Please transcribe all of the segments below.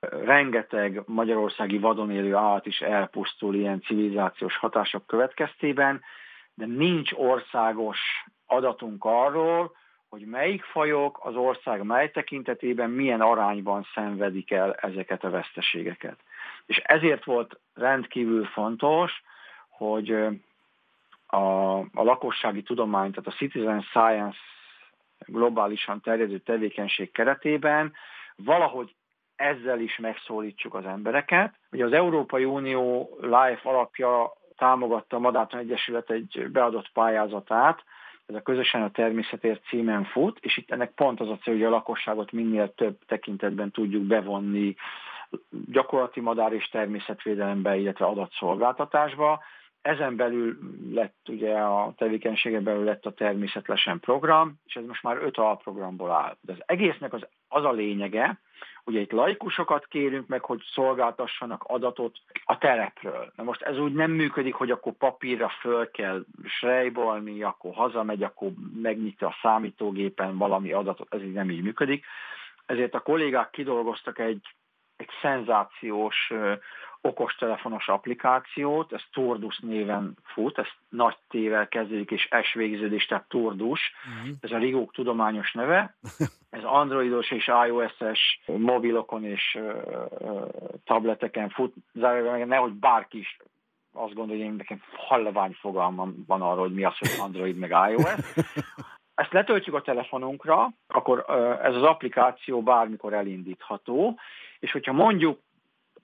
rengeteg magyarországi vadon élő állat is elpusztul ilyen civilizációs hatások következtében, de nincs országos adatunk arról, hogy melyik fajok az ország mely tekintetében milyen arányban szenvedik el ezeket a veszteségeket. És ezért volt rendkívül fontos, hogy a, a lakossági tudomány, tehát a citizen science globálisan terjedő tevékenység keretében valahogy ezzel is megszólítsuk az embereket. Ugye az Európai Unió Life alapja támogatta a Madártan Egyesület egy beadott pályázatát, ez a közösen a természetért címen fut, és itt ennek pont az a cél, hogy a lakosságot minél több tekintetben tudjuk bevonni gyakorlati madár és természetvédelembe, illetve adatszolgáltatásba. Ezen belül lett ugye a tevékenysége belül lett a természetlesen program, és ez most már öt alprogramból áll. De az egésznek az, az a lényege, Ugye itt laikusokat kérünk meg, hogy szolgáltassanak adatot a terepről. Na most ez úgy nem működik, hogy akkor papírra föl kell srejbolni, akkor hazamegy, akkor megnyitja a számítógépen valami adatot, ez így nem így működik. Ezért a kollégák kidolgoztak egy, egy szenzációs okostelefonos applikációt, ez Tordus néven fut, ez nagy tével kezdődik, és S végződés, tehát Tordus, uh-huh. ez a Rigók tudományos neve, ez androidos és iOS-es mobilokon és uh, tableteken fut, zárójelben nehogy bárki is azt gondolja, hogy én nekem hallevány fogalmam van arról, hogy mi az, hogy Android meg iOS. Ezt letöltjük a telefonunkra, akkor ez az applikáció bármikor elindítható, és hogyha mondjuk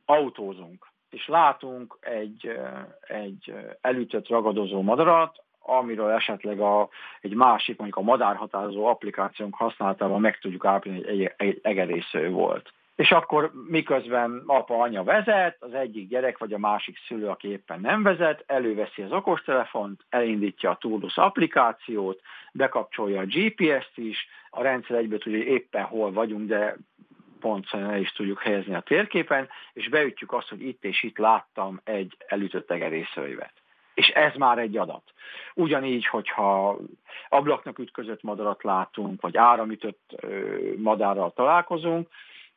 autózunk, és látunk egy, egy elütött ragadozó madarat, amiről esetleg a, egy másik, mondjuk a madárhatározó applikációnk használatával meg tudjuk állítani, hogy egy, egy egerésző volt. És akkor miközben apa, anya vezet, az egyik gyerek vagy a másik szülő, aki éppen nem vezet, előveszi az okostelefont, elindítja a Turdus applikációt, bekapcsolja a GPS-t is, a rendszer egyből tudja, hogy éppen hol vagyunk, de pontszerűen el is tudjuk helyezni a térképen, és beütjük azt, hogy itt és itt láttam egy elütött egerészőjvet. És ez már egy adat. Ugyanígy, hogyha ablaknak ütközött madarat látunk, vagy áramütött madárral találkozunk,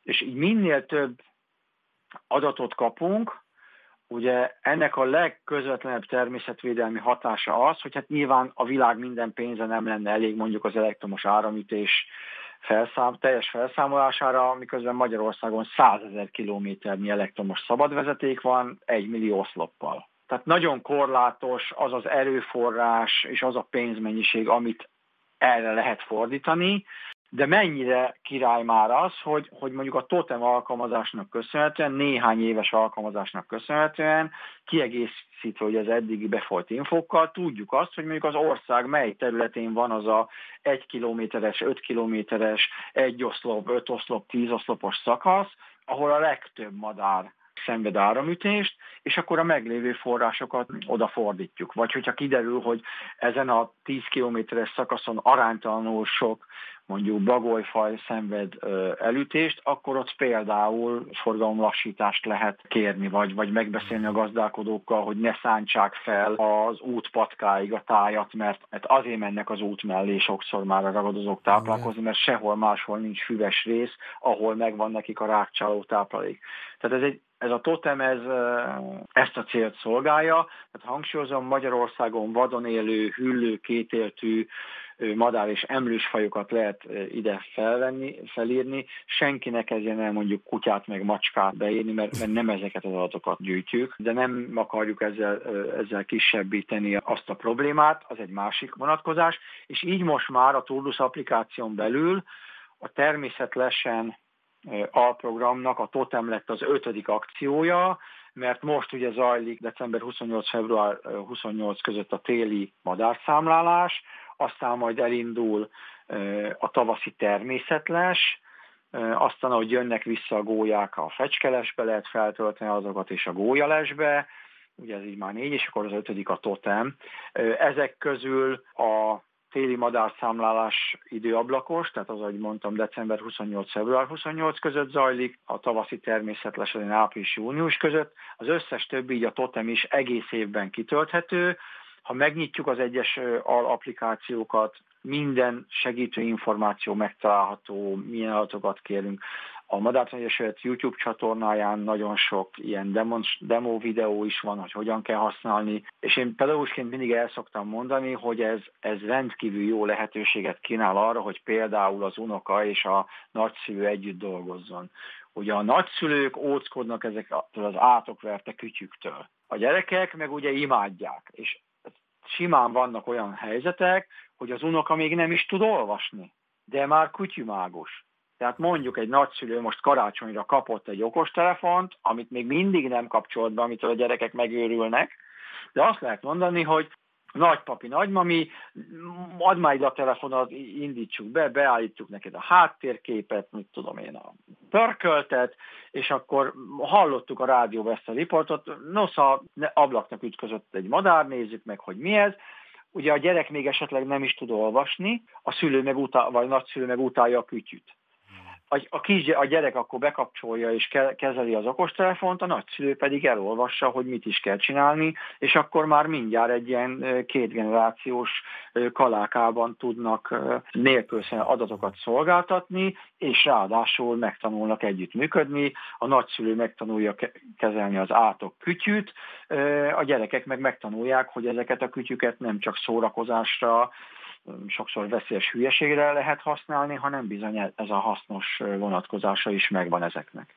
és így minél több adatot kapunk, ugye ennek a legközvetlenebb természetvédelmi hatása az, hogy hát nyilván a világ minden pénze nem lenne elég mondjuk az elektromos áramütés felszám, teljes felszámolására, miközben Magyarországon 100 ezer kilométernyi elektromos szabadvezeték van, egy millió oszloppal. Tehát nagyon korlátos az az erőforrás és az a pénzmennyiség, amit erre lehet fordítani, de mennyire király már az, hogy, hogy mondjuk a totem alkalmazásnak köszönhetően, néhány éves alkalmazásnak köszönhetően, kiegészítve hogy az eddigi befolyt infokkal, tudjuk azt, hogy mondjuk az ország mely területén van az a 1 kilométeres, 5 kilométeres, egy oszlop, 5 oszlop, 10 oszlopos szakasz, ahol a legtöbb madár szenved áramütést, és akkor a meglévő forrásokat odafordítjuk. Vagy hogyha kiderül, hogy ezen a 10 kilométeres szakaszon aránytalanul sok mondjuk bagolyfaj szenved elütést, akkor ott például forgalomlassítást lehet kérni, vagy, vagy megbeszélni a gazdálkodókkal, hogy ne szántsák fel az út patkáig a tájat, mert, mert azért mennek az út mellé sokszor már a ragadozók táplálkozni, mert sehol máshol nincs füves rész, ahol megvan nekik a rákcsáló táplálék. Tehát ez egy ez a totem ez, ezt a célt szolgálja, tehát hangsúlyozom, Magyarországon vadon élő, hüllő, kétéltű madár és emlősfajokat lehet ide felvenni, felírni, senki ne kezdjen el mondjuk kutyát meg macskát beírni, mert, mert nem ezeket az adatokat gyűjtjük, de nem akarjuk ezzel, ezzel kisebbíteni azt a problémát, az egy másik vonatkozás, és így most már a Turdus applikáción belül a természetlesen alprogramnak a Totem lett az ötödik akciója, mert most ugye zajlik december 28 február 28 között a téli madárszámlálás, aztán majd elindul a tavaszi természetes, aztán, ahogy jönnek vissza a gólyák, a fecskelesbe lehet feltölteni azokat, és a gólyalesbe, ugye ez így már négy, és akkor az ötödik a totem. Ezek közül a téli madárszámlálás időablakos, tehát az, ahogy mondtam, december 28 február 28 között zajlik, a tavaszi természetesen április-június között, az összes többi, így a totem is egész évben kitölthető, ha megnyitjuk az egyes applikációkat, minden segítő információ megtalálható, milyen adatokat kérünk, A Madártan Egyesület YouTube csatornáján nagyon sok ilyen demo, demo videó is van, hogy hogyan kell használni, és én pedagógusként mindig el szoktam mondani, hogy ez, ez rendkívül jó lehetőséget kínál arra, hogy például az unoka és a nagyszülő együtt dolgozzon. Ugye a nagyszülők óckodnak ezektől az átokverte kütyüktől. A gyerekek meg ugye imádják, és simán vannak olyan helyzetek, hogy az unoka még nem is tud olvasni, de már kutyumágos. Tehát mondjuk egy nagyszülő most karácsonyra kapott egy okostelefont, amit még mindig nem kapcsolt be, amitől a gyerekek megőrülnek, de azt lehet mondani, hogy nagypapi, nagymami, add már ide a telefonat, indítsuk be, beállítjuk neked a háttérképet, mit tudom én, a pörköltet, és akkor hallottuk a rádióban ezt a riportot, nosza ablaknak ütközött egy madár, nézzük meg, hogy mi ez, ugye a gyerek még esetleg nem is tud olvasni, a szülő meg utál, vagy nagyszülő meg utálja a kütyüt a, a, kis, a gyerek akkor bekapcsolja és ke, kezeli az okostelefont, a nagyszülő pedig elolvassa, hogy mit is kell csinálni, és akkor már mindjárt egy ilyen kétgenerációs kalákában tudnak nélkülszerűen adatokat szolgáltatni, és ráadásul megtanulnak együttműködni, a nagyszülő megtanulja kezelni az átok kütyűt, a gyerekek meg megtanulják, hogy ezeket a kütyüket nem csak szórakozásra, sokszor veszélyes hülyeségre lehet használni, hanem bizony ez a hasznos vonatkozása is megvan ezeknek.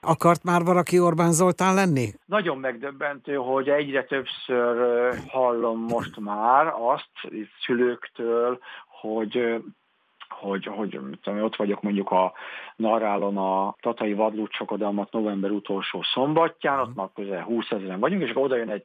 Akart már valaki Orbán Zoltán lenni? Nagyon megdöbbentő, hogy egyre többször hallom most már azt itt szülőktől, hogy hogy, hogy tudom, ott vagyok mondjuk a Narrálon a Tatai Vadlúcsokodalmat november utolsó szombatján, ott már közel 20 ezeren vagyunk, és akkor oda jön egy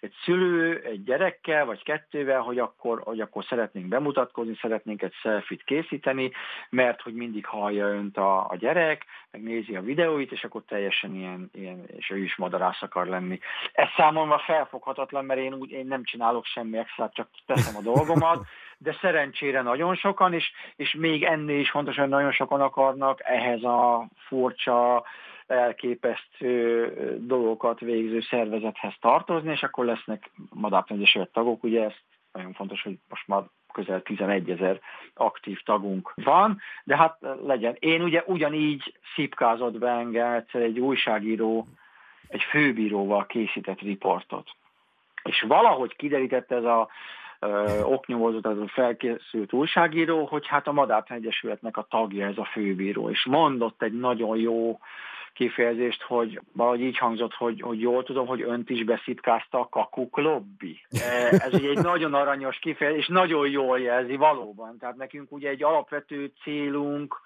egy szülő egy gyerekkel, vagy kettővel, hogy akkor, hogy akkor szeretnénk bemutatkozni, szeretnénk egy selfit készíteni, mert hogy mindig hallja önt a, a gyerek, meg nézi a videóit, és akkor teljesen ilyen, ilyen és ő is madarász akar lenni. Ez számomra felfoghatatlan, mert én, úgy, én nem csinálok semmi extra, csak teszem a dolgomat, de szerencsére nagyon sokan, és, és még ennél is fontos, hogy nagyon sokan akarnak ehhez a furcsa, elképesztő dolgokat végző szervezethez tartozni, és akkor lesznek madártanyegyesület tagok, ugye ez nagyon fontos, hogy most már közel 11 ezer aktív tagunk van, de hát legyen. Én ugye ugyanígy szipkázott be engem egyszer egy újságíró, egy főbíróval készített riportot. És valahogy kiderítette ez a oknyomozó, a felkészült újságíró, hogy hát a Madártan Egyesületnek a tagja ez a főbíró, és mondott egy nagyon jó kifejezést, hogy valahogy így hangzott, hogy, hogy jól tudom, hogy önt is beszitkázta a kakuk lobby. E, ez ugye egy nagyon aranyos kifejezés, és nagyon jól jelzi valóban. Tehát nekünk ugye egy alapvető célunk,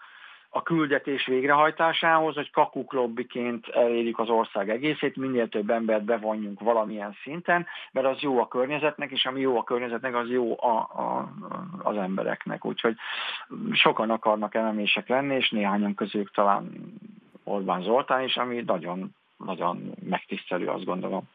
a küldetés végrehajtásához, hogy kakuklobbiként elérjük az ország egészét, minél több embert bevonjunk valamilyen szinten, mert az jó a környezetnek, és ami jó a környezetnek, az jó a, a, az embereknek. Úgyhogy sokan akarnak elemések lenni, és néhányan közülük talán Orbán Zoltán is, ami nagyon, nagyon megtisztelő, azt gondolom.